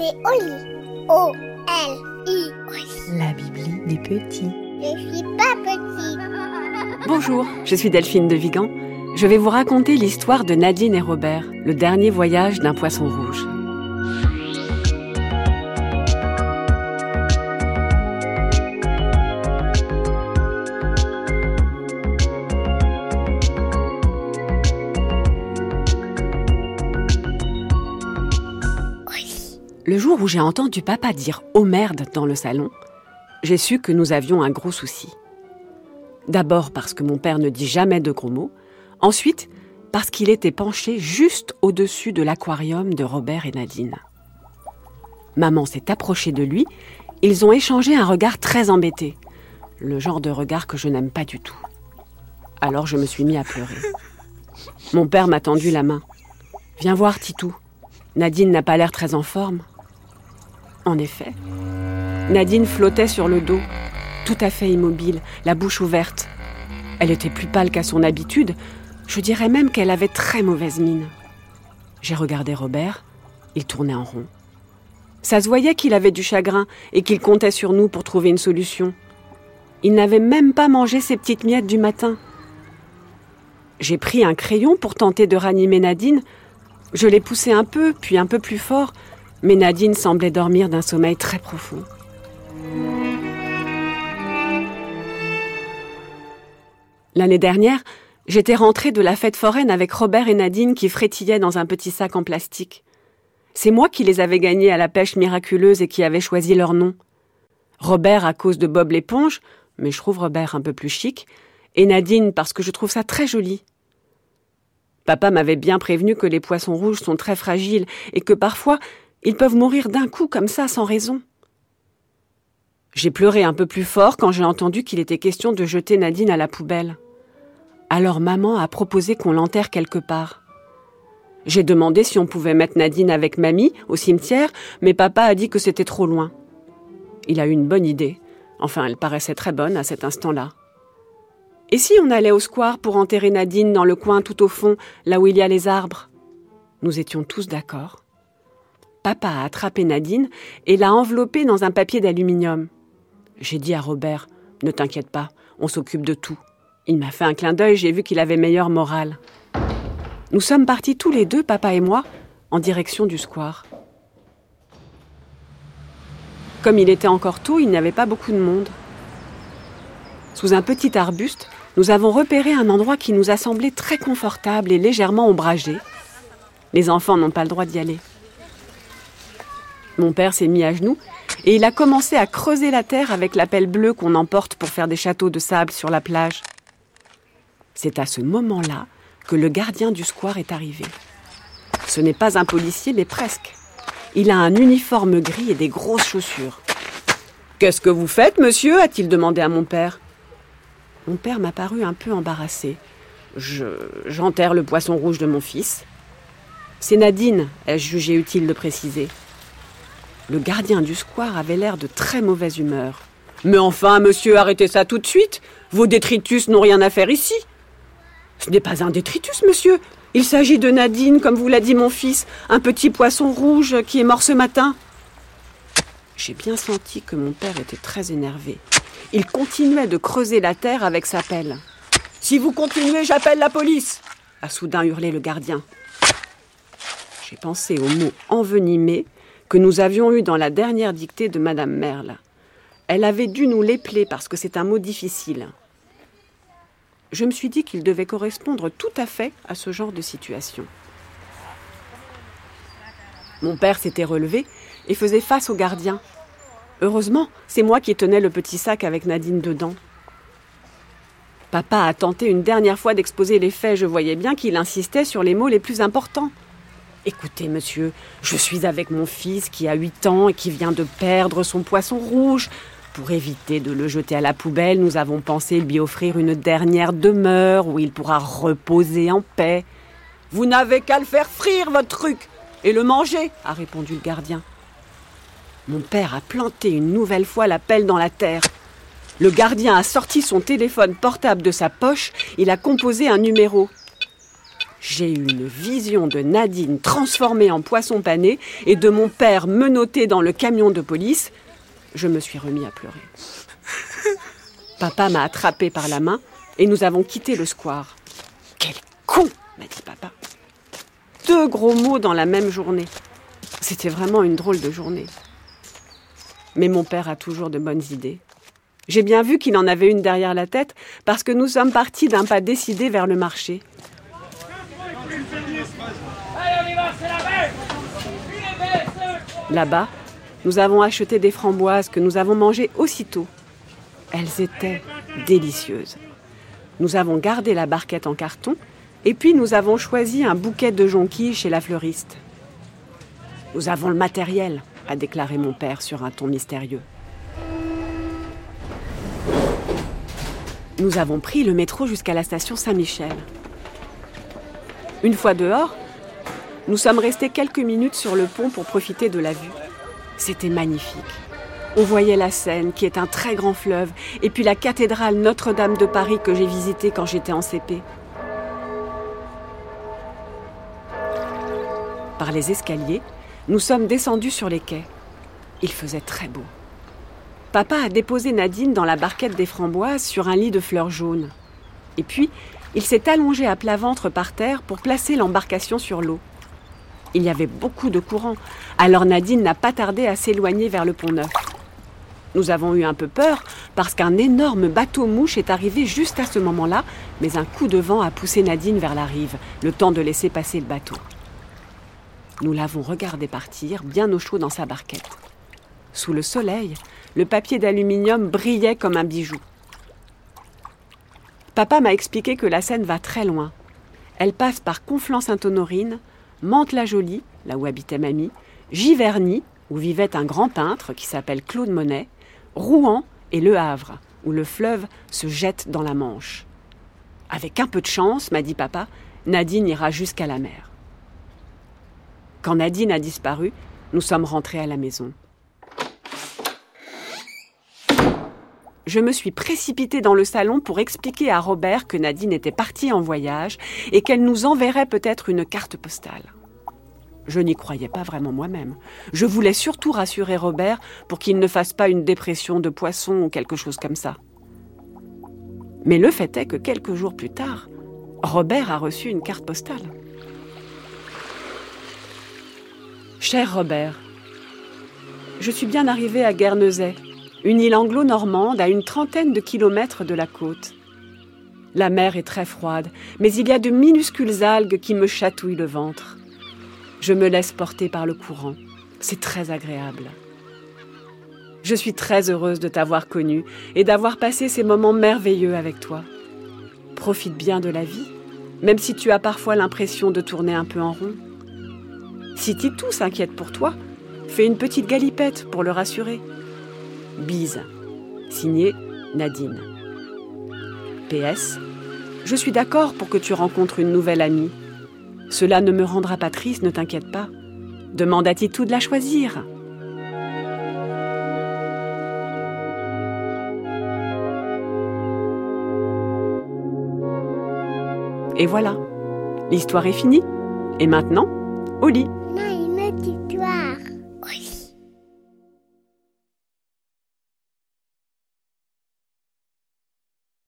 C'est Oli. O-L-I. La Bibli des petits. Je suis pas petit. Bonjour, je suis Delphine de Vigan. Je vais vous raconter l'histoire de Nadine et Robert, le dernier voyage d'un poisson rouge. Le jour où j'ai entendu papa dire Oh merde dans le salon, j'ai su que nous avions un gros souci. D'abord parce que mon père ne dit jamais de gros mots, ensuite parce qu'il était penché juste au-dessus de l'aquarium de Robert et Nadine. Maman s'est approchée de lui, ils ont échangé un regard très embêté, le genre de regard que je n'aime pas du tout. Alors je me suis mis à pleurer. Mon père m'a tendu la main. Viens voir, Titou. Nadine n'a pas l'air très en forme. En effet, Nadine flottait sur le dos, tout à fait immobile, la bouche ouverte. Elle était plus pâle qu'à son habitude, je dirais même qu'elle avait très mauvaise mine. J'ai regardé Robert, il tournait en rond. Ça se voyait qu'il avait du chagrin et qu'il comptait sur nous pour trouver une solution. Il n'avait même pas mangé ses petites miettes du matin. J'ai pris un crayon pour tenter de ranimer Nadine. Je l'ai poussé un peu, puis un peu plus fort, mais Nadine semblait dormir d'un sommeil très profond. L'année dernière, j'étais rentrée de la fête foraine avec Robert et Nadine qui frétillaient dans un petit sac en plastique. C'est moi qui les avais gagnés à la pêche miraculeuse et qui avais choisi leur nom. Robert à cause de Bob l'éponge, mais je trouve Robert un peu plus chic, et Nadine parce que je trouve ça très joli. Papa m'avait bien prévenu que les poissons rouges sont très fragiles et que parfois ils peuvent mourir d'un coup comme ça sans raison. J'ai pleuré un peu plus fort quand j'ai entendu qu'il était question de jeter Nadine à la poubelle. Alors maman a proposé qu'on l'enterre quelque part. J'ai demandé si on pouvait mettre Nadine avec mamie au cimetière, mais papa a dit que c'était trop loin. Il a eu une bonne idée. Enfin, elle paraissait très bonne à cet instant-là. Et si on allait au square pour enterrer Nadine dans le coin tout au fond, là où il y a les arbres? Nous étions tous d'accord. Papa a attrapé Nadine et l'a enveloppée dans un papier d'aluminium. J'ai dit à Robert Ne t'inquiète pas, on s'occupe de tout. Il m'a fait un clin d'œil, j'ai vu qu'il avait meilleure morale. Nous sommes partis tous les deux, papa et moi, en direction du square. Comme il était encore tôt, il n'y avait pas beaucoup de monde. Sous un petit arbuste, nous avons repéré un endroit qui nous a semblé très confortable et légèrement ombragé. Les enfants n'ont pas le droit d'y aller. Mon père s'est mis à genoux et il a commencé à creuser la terre avec la pelle bleue qu'on emporte pour faire des châteaux de sable sur la plage. C'est à ce moment-là que le gardien du square est arrivé. Ce n'est pas un policier, mais presque. Il a un uniforme gris et des grosses chaussures. Qu'est-ce que vous faites, monsieur? a-t-il demandé à mon père. Mon père m'a paru un peu embarrassé. Je. J'enterre le poisson rouge de mon fils. C'est Nadine, ai-je jugé utile de préciser. Le gardien du square avait l'air de très mauvaise humeur. Mais enfin, monsieur, arrêtez ça tout de suite. Vos détritus n'ont rien à faire ici. Ce n'est pas un détritus, monsieur. Il s'agit de Nadine, comme vous l'a dit mon fils, un petit poisson rouge qui est mort ce matin. J'ai bien senti que mon père était très énervé. Il continuait de creuser la terre avec sa pelle. Si vous continuez, j'appelle la police a soudain hurlé le gardien. J'ai pensé au mot envenimé que nous avions eu dans la dernière dictée de Madame Merle. Elle avait dû nous l'épeler parce que c'est un mot difficile. Je me suis dit qu'il devait correspondre tout à fait à ce genre de situation. Mon père s'était relevé et faisait face au gardien. Heureusement, c'est moi qui tenais le petit sac avec Nadine dedans. Papa a tenté une dernière fois d'exposer les faits, je voyais bien qu'il insistait sur les mots les plus importants. Écoutez, monsieur, je suis avec mon fils qui a huit ans et qui vient de perdre son poisson rouge. Pour éviter de le jeter à la poubelle, nous avons pensé lui offrir une dernière demeure où il pourra reposer en paix. Vous n'avez qu'à le faire frire, votre truc, et le manger, a répondu le gardien. Mon père a planté une nouvelle fois la pelle dans la terre. Le gardien a sorti son téléphone portable de sa poche, il a composé un numéro. J'ai eu une vision de Nadine transformée en poisson pané et de mon père menotté dans le camion de police. Je me suis remis à pleurer. Papa m'a attrapé par la main et nous avons quitté le square. Quel con m'a dit papa. Deux gros mots dans la même journée. C'était vraiment une drôle de journée. Mais mon père a toujours de bonnes idées. J'ai bien vu qu'il en avait une derrière la tête parce que nous sommes partis d'un pas décidé vers le marché. Là-bas, nous avons acheté des framboises que nous avons mangées aussitôt. Elles étaient délicieuses. Nous avons gardé la barquette en carton et puis nous avons choisi un bouquet de jonquilles chez la fleuriste. Nous avons le matériel, a déclaré mon père sur un ton mystérieux. Nous avons pris le métro jusqu'à la station Saint-Michel. Une fois dehors, nous sommes restés quelques minutes sur le pont pour profiter de la vue. C'était magnifique. On voyait la Seine, qui est un très grand fleuve, et puis la cathédrale Notre-Dame de Paris que j'ai visitée quand j'étais en CP. Par les escaliers, nous sommes descendus sur les quais. Il faisait très beau. Papa a déposé Nadine dans la barquette des framboises sur un lit de fleurs jaunes. Et puis, il s'est allongé à plat ventre par terre pour placer l'embarcation sur l'eau. Il y avait beaucoup de courant, alors Nadine n'a pas tardé à s'éloigner vers le pont Neuf. Nous avons eu un peu peur parce qu'un énorme bateau mouche est arrivé juste à ce moment-là, mais un coup de vent a poussé Nadine vers la rive, le temps de laisser passer le bateau. Nous l'avons regardé partir, bien au chaud dans sa barquette. Sous le soleil, le papier d'aluminium brillait comme un bijou. Papa m'a expliqué que la Seine va très loin. Elle passe par Conflans-Sainte-Honorine, Mantes-la-Jolie, là où habitait mamie, Giverny, où vivait un grand peintre qui s'appelle Claude Monet, Rouen et Le Havre, où le fleuve se jette dans la Manche. Avec un peu de chance, m'a dit papa, Nadine ira jusqu'à la mer. Quand Nadine a disparu, nous sommes rentrés à la maison. Je me suis précipitée dans le salon pour expliquer à Robert que Nadine était partie en voyage et qu'elle nous enverrait peut-être une carte postale. Je n'y croyais pas vraiment moi-même. Je voulais surtout rassurer Robert pour qu'il ne fasse pas une dépression de poisson ou quelque chose comme ça. Mais le fait est que quelques jours plus tard, Robert a reçu une carte postale. Cher Robert, je suis bien arrivé à Guernesey, une île anglo-normande à une trentaine de kilomètres de la côte. La mer est très froide, mais il y a de minuscules algues qui me chatouillent le ventre. Je me laisse porter par le courant. C'est très agréable. Je suis très heureuse de t'avoir connu et d'avoir passé ces moments merveilleux avec toi. Profite bien de la vie, même si tu as parfois l'impression de tourner un peu en rond. Si Titou s'inquiète pour toi, fais une petite galipette pour le rassurer. Bise. Signé Nadine. PS. Je suis d'accord pour que tu rencontres une nouvelle amie. Cela ne me rendra pas triste, ne t'inquiète pas. Demande à Titou de la choisir. Et voilà, l'histoire est finie. Et maintenant, au lit.